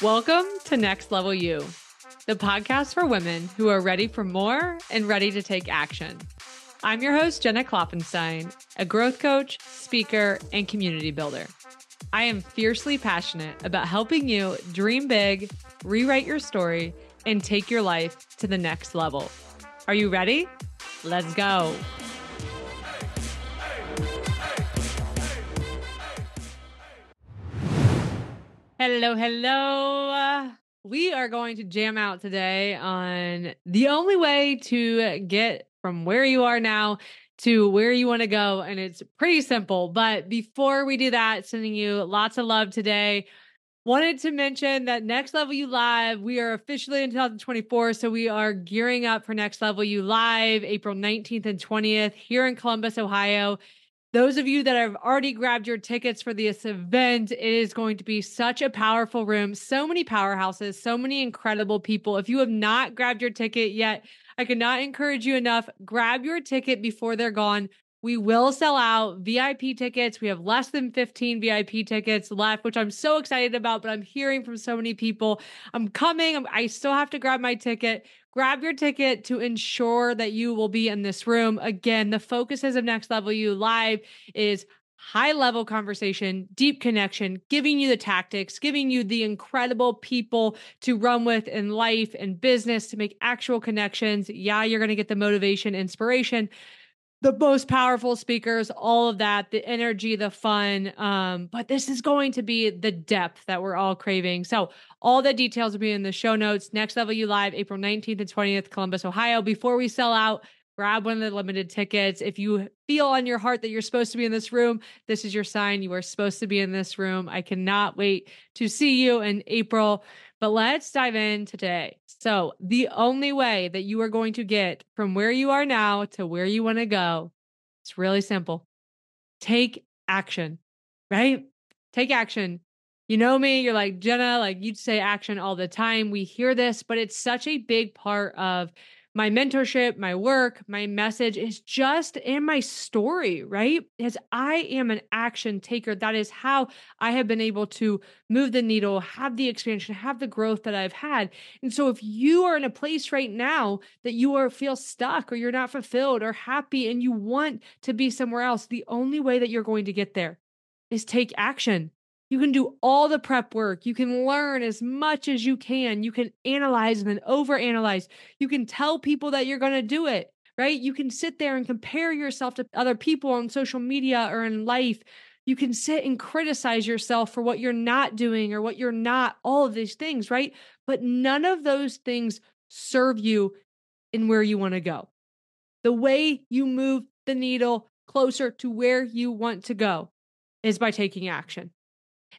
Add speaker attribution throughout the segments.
Speaker 1: Welcome to Next Level You, the podcast for women who are ready for more and ready to take action. I'm your host, Jenna Klopfenstein, a growth coach, speaker, and community builder. I am fiercely passionate about helping you dream big, rewrite your story, and take your life to the next level. Are you ready? Let's go. Hello, hello. Uh, we are going to jam out today on the only way to get from where you are now to where you want to go. And it's pretty simple. But before we do that, sending you lots of love today. Wanted to mention that Next Level You Live, we are officially in 2024. So we are gearing up for Next Level You Live April 19th and 20th here in Columbus, Ohio. Those of you that have already grabbed your tickets for this event, it is going to be such a powerful room. So many powerhouses, so many incredible people. If you have not grabbed your ticket yet, I cannot encourage you enough. Grab your ticket before they're gone. We will sell out VIP tickets. We have less than 15 VIP tickets left, which I'm so excited about, but I'm hearing from so many people. I'm coming. I still have to grab my ticket. Grab your ticket to ensure that you will be in this room. Again, the focuses of Next Level You Live is high level conversation, deep connection, giving you the tactics, giving you the incredible people to run with in life and business to make actual connections. Yeah, you're going to get the motivation, inspiration the most powerful speakers, all of that, the energy, the fun. Um, but this is going to be the depth that we're all craving. So all the details will be in the show notes. Next Level You Live, April 19th and 20th, Columbus, Ohio. Before we sell out, grab one of the limited tickets. If you feel on your heart that you're supposed to be in this room, this is your sign. You are supposed to be in this room. I cannot wait to see you in April. But let's dive in today. So, the only way that you are going to get from where you are now to where you want to go, it's really simple. Take action, right? Take action. You know me, you're like, Jenna, like you'd say action all the time. We hear this, but it's such a big part of my mentorship, my work, my message is just in my story, right? As I am an action taker, that is how I have been able to move the needle, have the expansion, have the growth that I've had. And so if you are in a place right now that you are feel stuck or you're not fulfilled or happy and you want to be somewhere else, the only way that you're going to get there is take action. You can do all the prep work. You can learn as much as you can. You can analyze and then overanalyze. You can tell people that you're going to do it, right? You can sit there and compare yourself to other people on social media or in life. You can sit and criticize yourself for what you're not doing or what you're not, all of these things, right? But none of those things serve you in where you want to go. The way you move the needle closer to where you want to go is by taking action.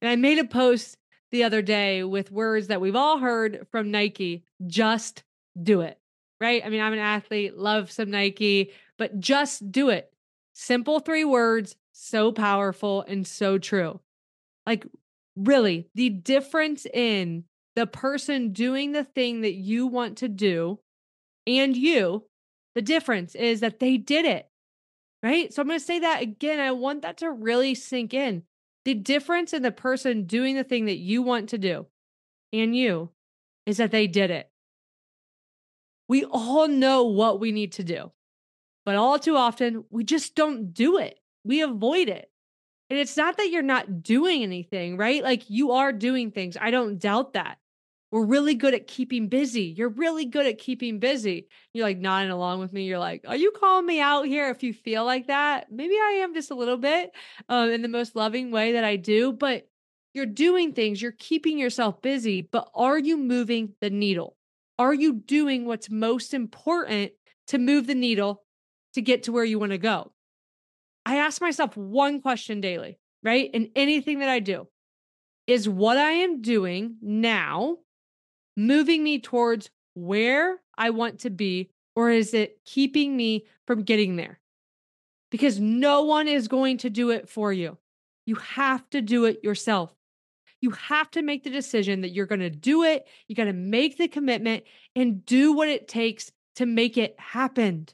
Speaker 1: And I made a post the other day with words that we've all heard from Nike just do it, right? I mean, I'm an athlete, love some Nike, but just do it. Simple three words, so powerful and so true. Like, really, the difference in the person doing the thing that you want to do and you, the difference is that they did it, right? So I'm going to say that again. I want that to really sink in. The difference in the person doing the thing that you want to do and you is that they did it. We all know what we need to do, but all too often we just don't do it. We avoid it. And it's not that you're not doing anything, right? Like you are doing things. I don't doubt that. We're really good at keeping busy. You're really good at keeping busy. You're like nodding along with me. You're like, are you calling me out here if you feel like that? Maybe I am just a little bit um, in the most loving way that I do, but you're doing things, you're keeping yourself busy, but are you moving the needle? Are you doing what's most important to move the needle to get to where you want to go? I ask myself one question daily, right? In anything that I do is what I am doing now moving me towards where I want to be, or is it keeping me from getting there? Because no one is going to do it for you. You have to do it yourself. You have to make the decision that you're going to do it. You got to make the commitment and do what it takes to make it happen.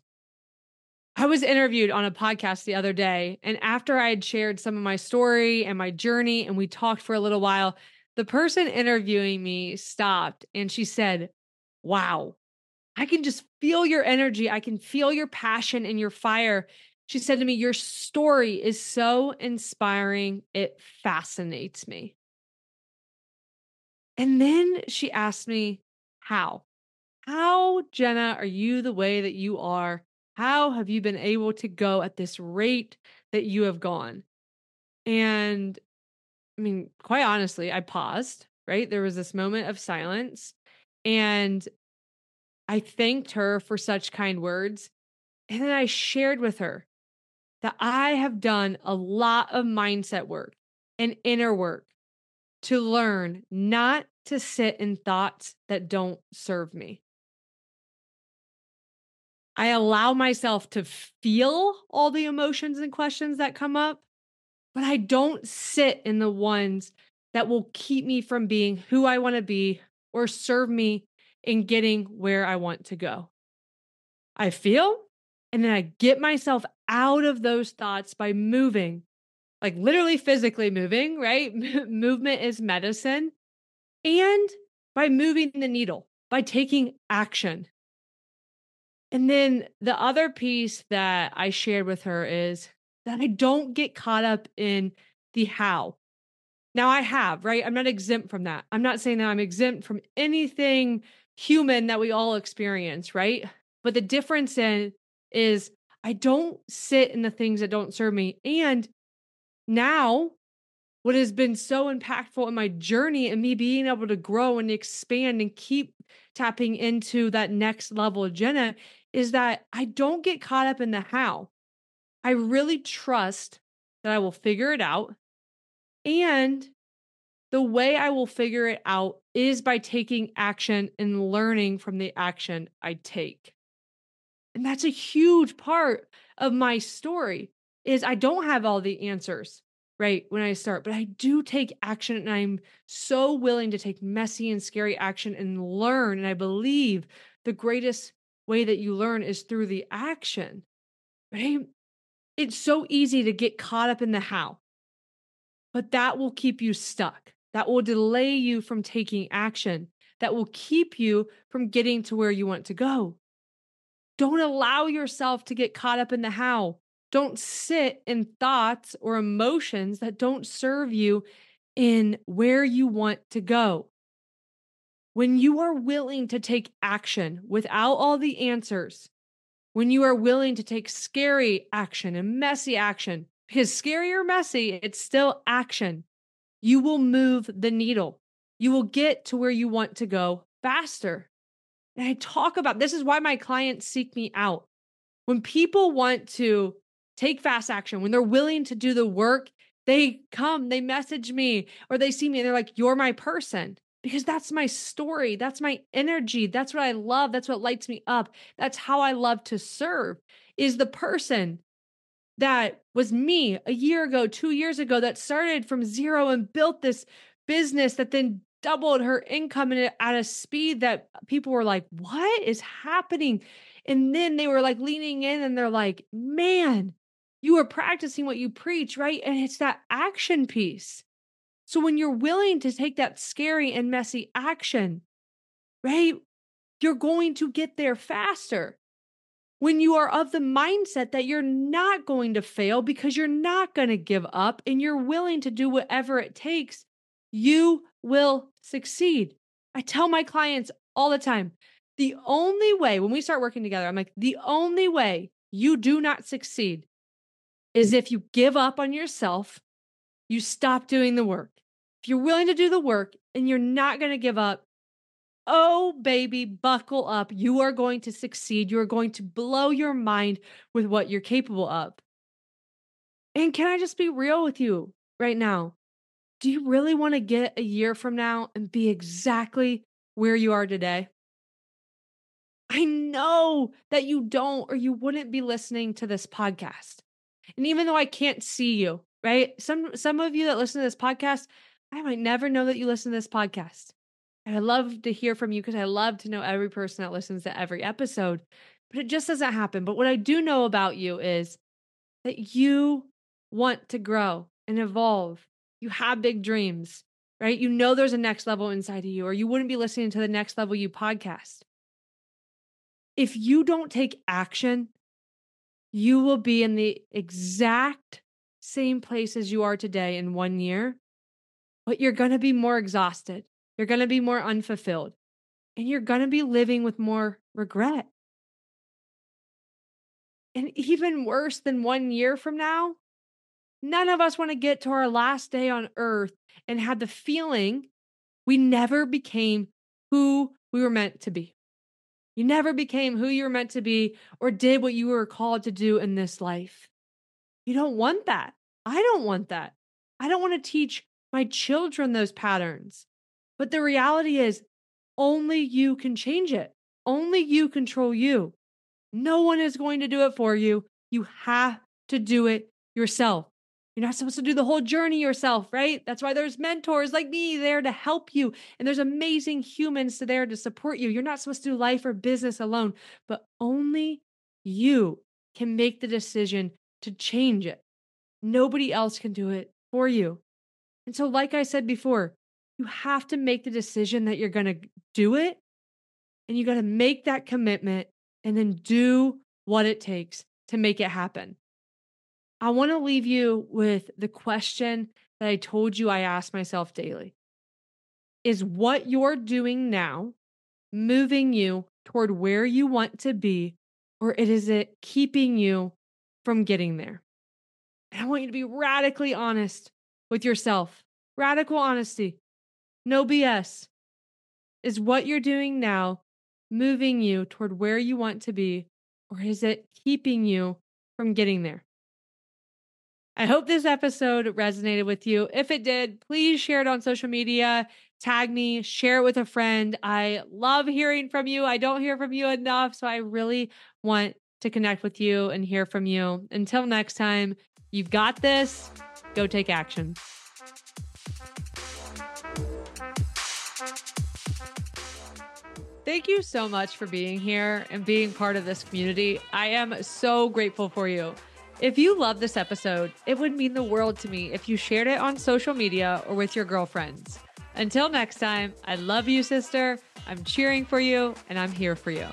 Speaker 1: I was interviewed on a podcast the other day, and after I had shared some of my story and my journey, and we talked for a little while, the person interviewing me stopped and she said, Wow, I can just feel your energy. I can feel your passion and your fire. She said to me, Your story is so inspiring. It fascinates me. And then she asked me, How? How, Jenna, are you the way that you are? How have you been able to go at this rate that you have gone? And I mean, quite honestly, I paused, right? There was this moment of silence. And I thanked her for such kind words. And then I shared with her that I have done a lot of mindset work and inner work to learn not to sit in thoughts that don't serve me. I allow myself to feel all the emotions and questions that come up, but I don't sit in the ones that will keep me from being who I want to be or serve me in getting where I want to go. I feel, and then I get myself out of those thoughts by moving, like literally physically moving, right? Movement is medicine. And by moving the needle, by taking action. And then the other piece that I shared with her is that I don't get caught up in the how. Now I have, right? I'm not exempt from that. I'm not saying that I'm exempt from anything human that we all experience, right? But the difference in is I don't sit in the things that don't serve me. And now what has been so impactful in my journey and me being able to grow and expand and keep tapping into that next level Jenna is that I don't get caught up in the how. I really trust that I will figure it out. And the way I will figure it out is by taking action and learning from the action I take. And that's a huge part of my story is I don't have all the answers right when I start, but I do take action and I'm so willing to take messy and scary action and learn and I believe the greatest way that you learn is through the action. Right? It's so easy to get caught up in the how. But that will keep you stuck. That will delay you from taking action. That will keep you from getting to where you want to go. Don't allow yourself to get caught up in the how. Don't sit in thoughts or emotions that don't serve you in where you want to go. When you are willing to take action without all the answers, when you are willing to take scary action and messy action, because scary or messy, it's still action, you will move the needle. You will get to where you want to go faster. And I talk about this is why my clients seek me out. When people want to take fast action, when they're willing to do the work, they come, they message me, or they see me and they're like, You're my person. Because that's my story. That's my energy. That's what I love. That's what lights me up. That's how I love to serve, is the person that was me a year ago, two years ago, that started from zero and built this business that then doubled her income at a speed that people were like, What is happening? And then they were like leaning in and they're like, Man, you are practicing what you preach, right? And it's that action piece. So when you're willing to take that scary and messy action, right, you're going to get there faster. When you are of the mindset that you're not going to fail because you're not going to give up and you're willing to do whatever it takes, you will succeed. I tell my clients all the time the only way, when we start working together, I'm like, the only way you do not succeed is if you give up on yourself, you stop doing the work. If you're willing to do the work and you're not going to give up, oh, baby, buckle up. You are going to succeed. You are going to blow your mind with what you're capable of. And can I just be real with you right now? Do you really want to get a year from now and be exactly where you are today? I know that you don't, or you wouldn't be listening to this podcast. And even though I can't see you, right? Some some of you that listen to this podcast, I might never know that you listen to this podcast. And I love to hear from you because I love to know every person that listens to every episode. But it just doesn't happen. But what I do know about you is that you want to grow and evolve. You have big dreams. right? You know there's a next level inside of you, or you wouldn't be listening to the Next Level You podcast. If you don't take action, you will be in the exact same place as you are today in one year, but you're going to be more exhausted. You're going to be more unfulfilled, and you're going to be living with more regret. And even worse than one year from now, none of us want to get to our last day on earth and have the feeling we never became who we were meant to be. You never became who you were meant to be or did what you were called to do in this life. You don't want that. I don't want that. I don't want to teach my children those patterns. But the reality is, only you can change it. Only you control you. No one is going to do it for you. You have to do it yourself. You're not supposed to do the whole journey yourself, right? That's why there's mentors like me there to help you. And there's amazing humans there to support you. You're not supposed to do life or business alone, but only you can make the decision to change it. Nobody else can do it for you. And so, like I said before, you have to make the decision that you're going to do it. And you got to make that commitment and then do what it takes to make it happen. I want to leave you with the question that I told you I ask myself daily Is what you're doing now moving you toward where you want to be, or is it keeping you from getting there? And I want you to be radically honest with yourself. Radical honesty. No BS. Is what you're doing now moving you toward where you want to be, or is it keeping you from getting there? I hope this episode resonated with you. If it did, please share it on social media, tag me, share it with a friend. I love hearing from you. I don't hear from you enough. So I really want to connect with you and hear from you. Until next time, you've got this. Go take action. Thank you so much for being here and being part of this community. I am so grateful for you. If you love this episode, it would mean the world to me if you shared it on social media or with your girlfriends. Until next time, I love you, sister. I'm cheering for you and I'm here for you.